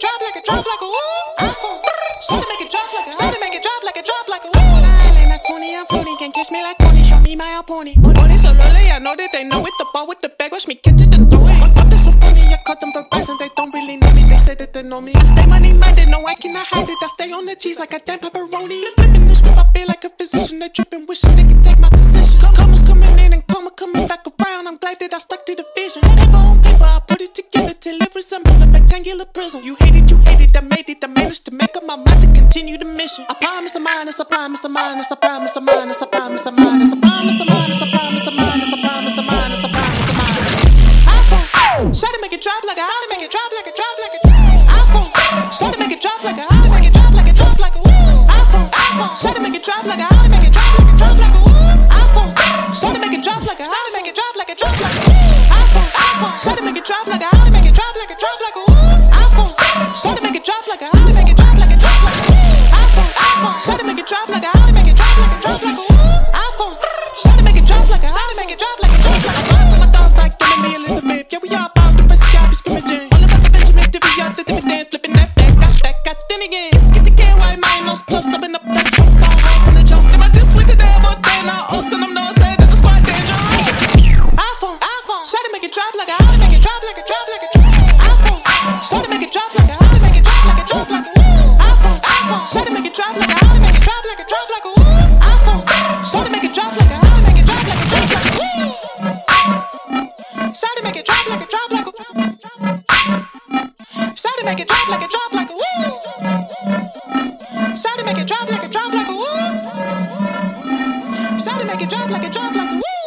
it drop like a drop like a woo. Shorty make it drop like a, shorty make it drop like a drop like a woo. I like Cooney, I'm funny, can kiss me like Cooney, show me my pony. Pony so lolly, I know that they know it. The ball with the bag, watch me catch it and throw it. What, what is so funny? I caught them for price they don't really know me. They say that they know me. I stay money minded, no I cannot hide it. I stay on the cheese like a damn pepperoni. Flipping the script, I feel like a physician. They tripping, wishing they could till it a rectangular prism. You hate it, you hate it, I made it, I managed to make up my mind to continue the mission. I promise I'm honest, I promise I'm honest, I promise I'm honest, I promise I'm honest, I promise I'm honest, I promise I'm honest, I promise I'm honest, I promise I'm iPhone, shot it, make it drop like a, shot it, make it drop like a, drop like a. iPhone, shot it, make it drop like a, shot it, make it drop like a, drop like a. iPhone, iPhone, shot it, make it drop like a, drop like a, it, make it drop like a, it, make it drop like a, drop like a. iPhone, iPhone, shot it, make it drop like a, drop like a, drop like a. iPhone, shot it, make it drop like a, drop like a, drop like my dogs like Emily Elizabeth. Yeah, we all about the press, y'all be scrimmaging. All about the Benjamin, divvy up the flipping that back, got that, got again. Just get the can white man, plus, subbing up that jump ball right from the jump. Then my this went to that, but then I also know say that the squad dangerous. iPhone, iPhone, it, make it drop like a, it, make it drop like a, drop it drop like a drop like a. Shawty make it drop like a drop like a woo. Shawty make it drop like a drop like a woo. Shawty make it drop like a drop like a woo.